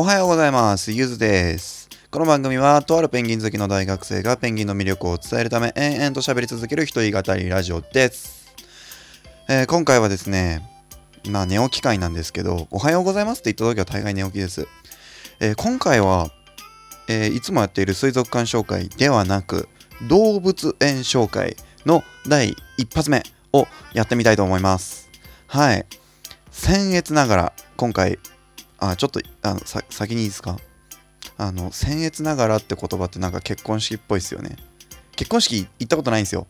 おはようございます。ゆずです。この番組は、とあるペンギン好きの大学生がペンギンの魅力を伝えるため、延々と喋り続ける一人語りラジオです。えー今回はですね、まあ寝起き会なんですけど、おはようございますって言った時は大概寝起きです。えー今回は、えーいつもやっている水族館紹介ではなく、動物園紹介の第一発目をやってみたいと思います。はい。僭越ながら、今回、あ、ちょっと、あの、先にいいですか？あの、僭越ながらって言葉ってなんか結婚式っぽいですよね。結婚式行ったことないんですよ。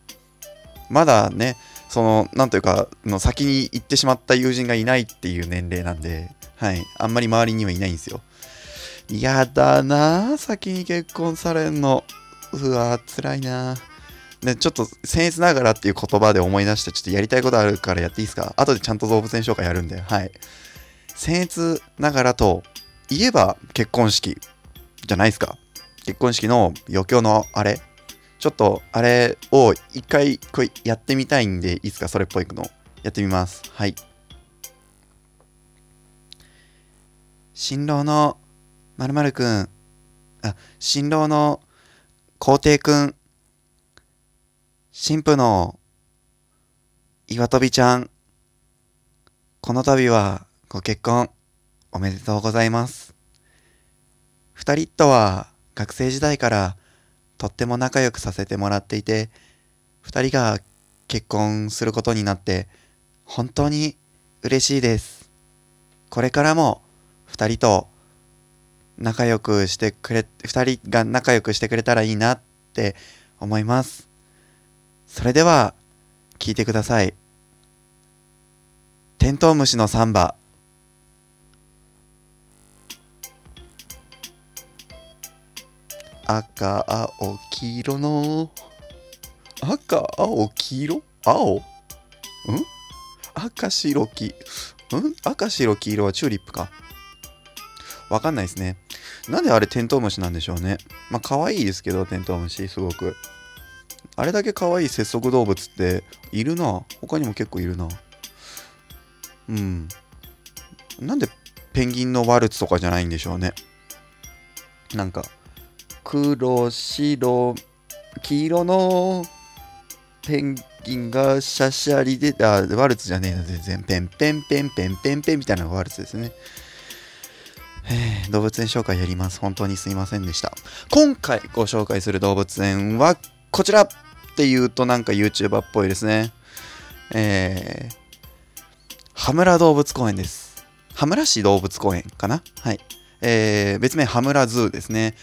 まだね、その、なんというか、の先に行ってしまった友人がいないっていう年齢なんで、はい。あんまり周りにはいないんですよ。やだなあ先に結婚されんの。うわ辛いなで、ちょっと、僭越ながらっていう言葉で思い出して、ちょっとやりたいことあるからやっていいですか？後でちゃんと動物園紹介やるんで、はい。僭越ながらといえば結婚式じゃないですか。結婚式の余興のあれ。ちょっとあれを一回これやってみたいんでいいですか？それっぽいの。やってみます。はい。新郎のまるまるくん。あ、新郎の皇帝くん。新婦の岩飛びちゃん。この度はご結婚おめでとうございます。二人とは学生時代からとっても仲良くさせてもらっていて、二人が結婚することになって本当に嬉しいです。これからも二人と仲良くしてくれ、二人が仲良くしてくれたらいいなって思います。それでは聞いてください。テントウムシのサンバ。赤、青、黄色の。赤、青、黄色？青？ん？赤、白、黄。ん？赤、白、黄色はチューリップか。わかんないですね。なんであれテントウムシなんでしょうね。まあ、可愛いですけど、テントウムシ、すごく。あれだけ可愛い節足動物っているな。他にも結構いるな。うん。なんでペンギンのワルツとかじゃないんでしょうね。なんか、黒、白、黄色のペンギンがシャシャリで、あ、ワルツじゃねえな、全然。ペンペンペンペンペンペンみたいなのがワルツですね。動物園紹介やります。本当にすいませんでした。今回ご紹介する動物園はこちらっていうとなんか YouTuber っぽいですね。えー、羽村動物公園です。羽村市動物公園かなはい。えー、別名羽村ズーですね。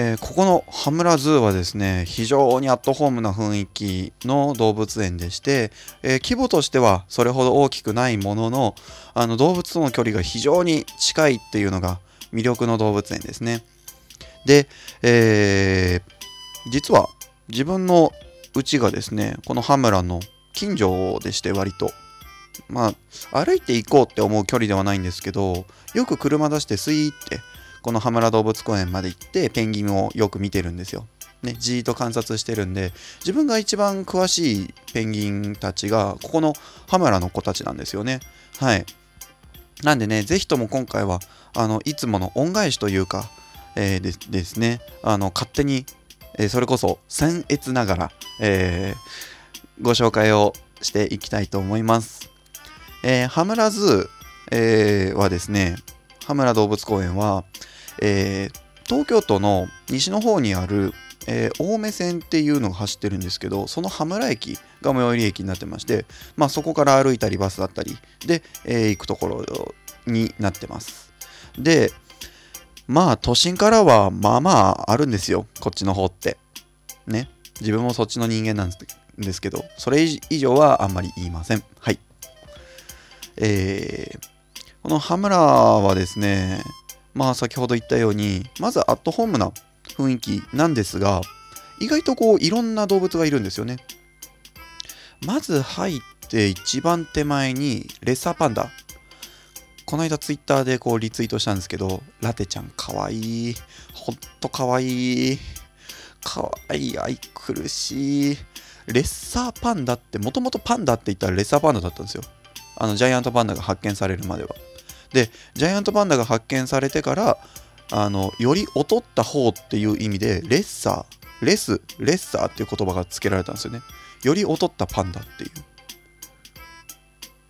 えーここの羽村ズーはですね、非常にアットホームな雰囲気の動物園でして、えー規模としてはそれほど大きくないものの、あの動物との距離が非常に近いっていうのが魅力の動物園ですね。で、えー実は自分の家がですね、この羽村の近所でして割と。まあ、歩いて行こうって思う距離ではないんですけど、よく車出してスイーって、この羽村動物公園まで行って、ペンギンをよく見てるんですよ。ね、じーっと観察してるんで、自分が一番詳しいペンギンたちが、ここの羽村の子たちなんですよね。はい。なんでね、ぜひとも今回は、あの、いつもの恩返しというか、えーでですね、あの、勝手に、えーそれこそ、僭越ながら、えーご紹介をしていきたいと思います。えー、羽村ズ、えーはですね、羽村動物公園は、えー東京都の西の方にある、えー青梅線っていうのが走ってるんですけど、その羽村駅が最寄り駅になってまして、まあ、そこから歩いたりバスだったりで、えー行くところになってます。で、まあ都心からはまあまああるんですよ、こっちの方って。ね。自分もそっちの人間なんですけど、それ以上はあんまり言いません。はい。えーこの羽村はですね、まあ先ほど言ったように、まずアットホームな雰囲気なんですが、意外とこういろんな動物がいるんですよね。まず入って一番手前にレッサーパンダ。この間ツイッターでこうリツイートしたんですけど、ラテちゃんかわいい。ほんとかわいい。かわいい、愛くるしい。レッサーパンダって、もともとパンダって言ったらレッサーパンダだったんですよ。あの、ジャイアントパンダが発見されるまでは。で、ジャイアントパンダが発見されてから、あのより劣った方っていう意味でレッサーレスレッサーっていう言葉が付けられたんですよね。より劣ったパンダっていう。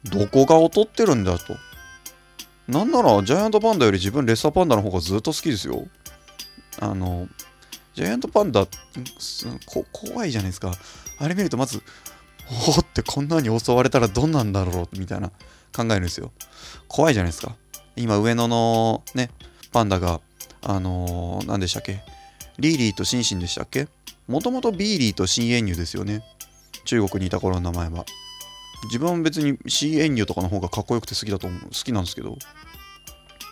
どこが劣ってるんだと。なんならジャイアントパンダより自分レッサーパンダの方がずっと好きですよ。あのジャイアントパンダこ怖いじゃないですか。あれ見るとまずおおってこんなに襲われたらどんなんだろうみたいな。考えるんですよ。怖いじゃないですか。今上野のねパンダがあのー、何でしたっけ？リーリーとシンシンでしたっけ？もともとビーリーとシエンニュですよね。中国にいた頃の名前は。自分は別にシエンニュとかの方がかっこよくて好きだと思う好きなんですけど。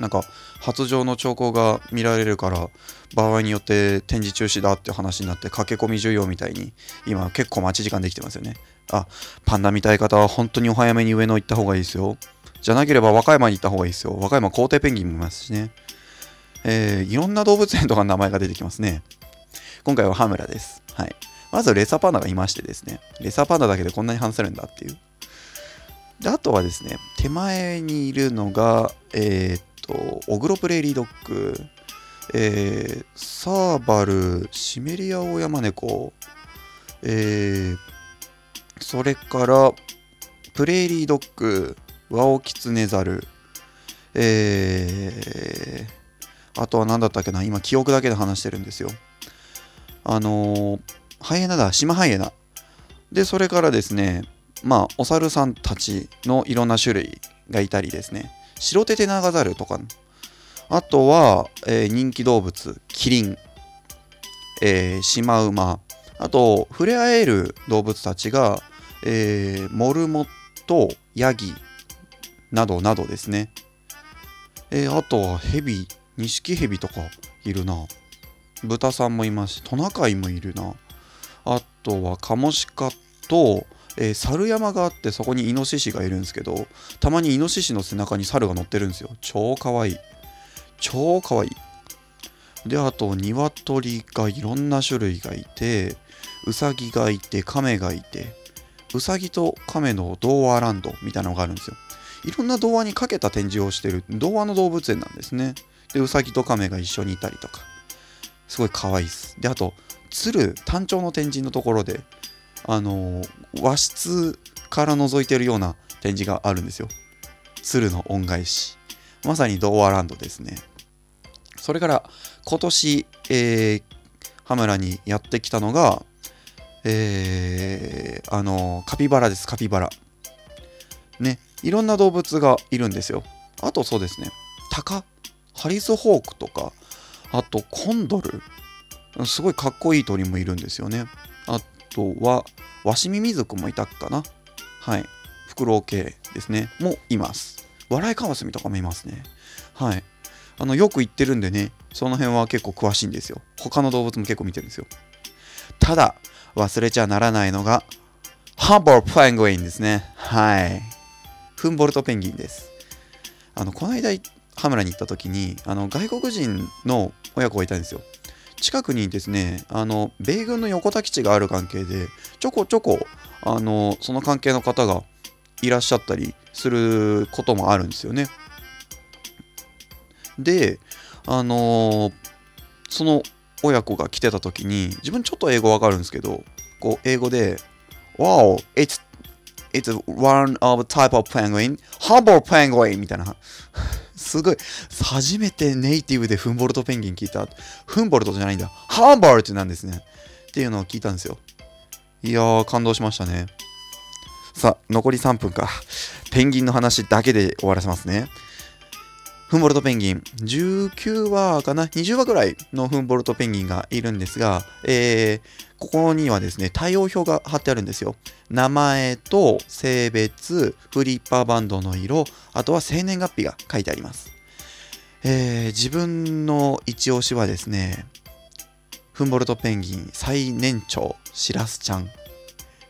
なんか発情の兆候が見られるから場合によって展示中止だって話になって駆け込み需要みたいに今結構待ち時間できてますよね。あパンダ見たい方は本当にお早めに上野行った方がいいですよ。じゃなければ和歌山に行った方がいいですよ。和歌山皇帝ペンギンもいますしね。えー、いろんな動物園とかの名前が出てきますね。今回は羽村です。はい。まずレサパンダがいましてですね。レサパンダだけでこんなに話せるんだっていう。であとはですね手前にいるのがえー、っと、オグロプレーリードッグ、えー、サーバル、シメリアオヤマネコ、えー、それから、プレーリードッグ、ワオキツネザル、えー、あとは何だったっけな、今記憶だけで話してるんですよ。あのー、ハイエナだ、シマハイエナ。で、それからですね、まあ、お猿さんたちのいろんな種類がいたりですね、白手テナガザルとか、あとは、えー、人気動物、キリン、えー、シマウマ、あと、触れ合える動物たちが、えー、モルモット、ヤギなどなどですね。えー、あとはヘビ、ニシキヘビとかいるな。豚さんもいますし、トナカイもいるな。あとはカモシカと、えー、猿山があってそこにイノシシがいるんですけどたまにイノシシの背中に猿が乗ってるんですよ。超かわい。い超かわい。いであと鶏がいろんな種類がいてウサギがいてカメがいてウサギとカメの童話ランドみたいなのがあるんですよ。いろんな童話にかけた展示をしてる童話の動物園なんですね。でウサギとカメが一緒にいたりとか。すごい可愛いです。であと鶴単調の展示のところであの和室から覗いてるような展示があるんですよ。鶴の恩返し。まさに童話ランドですね。それから今年、えー、羽村にやってきたのが、えー、あのカピバラです、カピバラ。ね、いろんな動物がいるんですよ。あとそうですね、タカ、ハリスホークとか、あとコンドル、すごいかっこいい鳥もいるんですよね。とは、ワシミミズクもいたかな？はい。フクロウ系ですね。もいます。笑いカワセミとかもいますね。はい。あの、よく言ってるんでね、その辺は結構詳しいんですよ。他の動物も結構見てるんですよ。ただ、忘れちゃならないのが、ハンボルペングインですね。はい。フンボルトペンギンです。あの、この間、羽村に行った時に、あの、外国人の親子がいたんですよ。近くにですねあの米軍の横田基地がある関係でちょこちょこあのその関係の方がいらっしゃったりすることもあるんですよね。であのその親子が来てた時に自分ちょっと英語わかるんですけどこう英語で「Wow, it's, it's one of type of penguin, humble penguin」みたいなすごい。初めてネイティブでフンボルトペンギン聞いた。フンボルトじゃないんだ。ハンバルトなんですね。っていうのを聞いたんですよ。いやー、感動しましたね。さあ、残り3分か。ペンギンの話だけで終わらせますね。フンボルトペンギン、19話かな ?20 話ぐらいのフンボルトペンギンがいるんですが、えー、ここにはですね、対応表が貼ってあるんですよ。名前と性別、フリッパーバンドの色、あとは生年月日が書いてあります。えー、自分の一押しはですね、フンボルトペンギン最年長、しらすちゃん。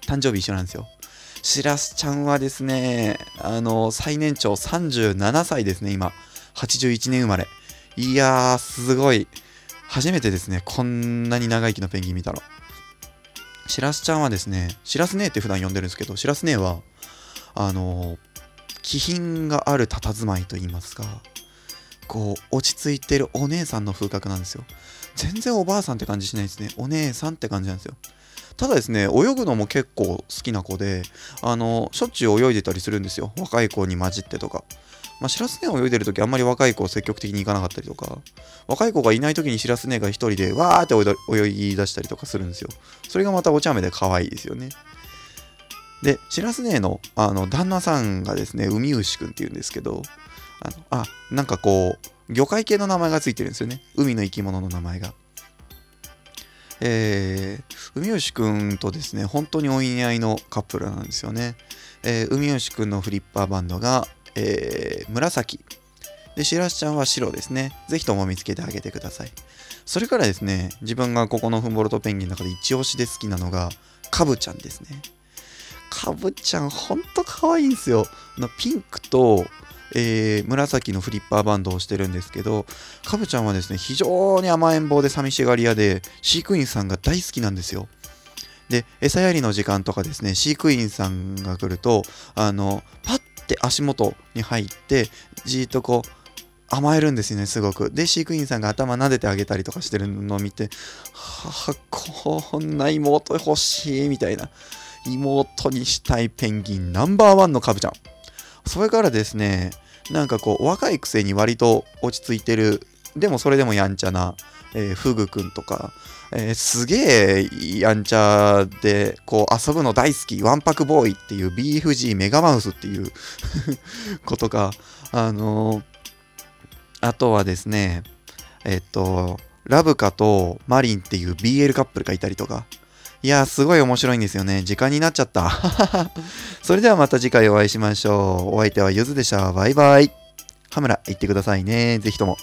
誕生日一緒なんですよ。しらすちゃんはですね、あの、最年長37歳ですね、今。81年生まれ。いやー、すごい。初めてですね、こんなに長生きのペンギン見たら。しらすちゃんはですね、しらす姉って普段呼んでるんですけど、しらす姉は、あの、気品がある佇まいと言いますか、こう落ち着いてるお姉さんの風格なんですよ全然おばあさんって感じしないですねお姉さんって感じなんですよただですね泳ぐのも結構好きな子であのしょっちゅう泳いでたりするんですよ若い子に混じってとかまあ、シラスネを泳いでる時あんまり若い子積極的に行かなかったりとか若い子がいない時にシラスネが一人でわーって泳ぎ出したりとかするんですよ。それがまたお茶目で可愛いですよね。でシラスネのあの旦那さんがですね海牛くんっていうんですけどあのあなんかこう魚介系の名前がついてるんですよね。海の生き物の名前が。えー、海吉くんとですね、本当にお似合いのカップルなんですよね。えー、海吉くんのフリッパーバンドが、えー、紫。で、しらすちゃんは白ですね。ぜひとも見つけてあげてください。それからですね、自分がここのフンボルトペンギンの中で一押しで好きなのが、カブちゃんですね。カブちゃん、ほんと可愛いんですよ。のピンクと、えー、紫のフリッパーバンドをしてるんですけど、カブちゃんはですね、非常に甘えん坊で寂しがり屋で、飼育員さんが大好きなんですよ。で、餌やりの時間とかですね、飼育員さんが来ると、あの、パッて足元に入って、じーっとこう、甘えるんですよね、すごく。で、飼育員さんが頭撫でてあげたりとかしてるのを見て、はあ、こんな妹欲しい、みたいな。妹にしたいペンギンナンバーワンのカブちゃん。それからですね、なんかこう、若いくせに割と落ち着いてる、でもそれでもやんちゃな、えー、フグくんとか、えー、すげえやんちゃで、こう遊ぶの大好き、わんぱくボーイっていう BFG メガマウスっていう ことか、あのー、あとはですね、えっと、ラブカとマリンっていう BL カップルがいたりとか、いや、すごい面白いんですよね。時間になっちゃった。それではまた次回お会いしましょう。お相手はゆずでした。バイバイ。羽村行ってくださいね。ぜひとも。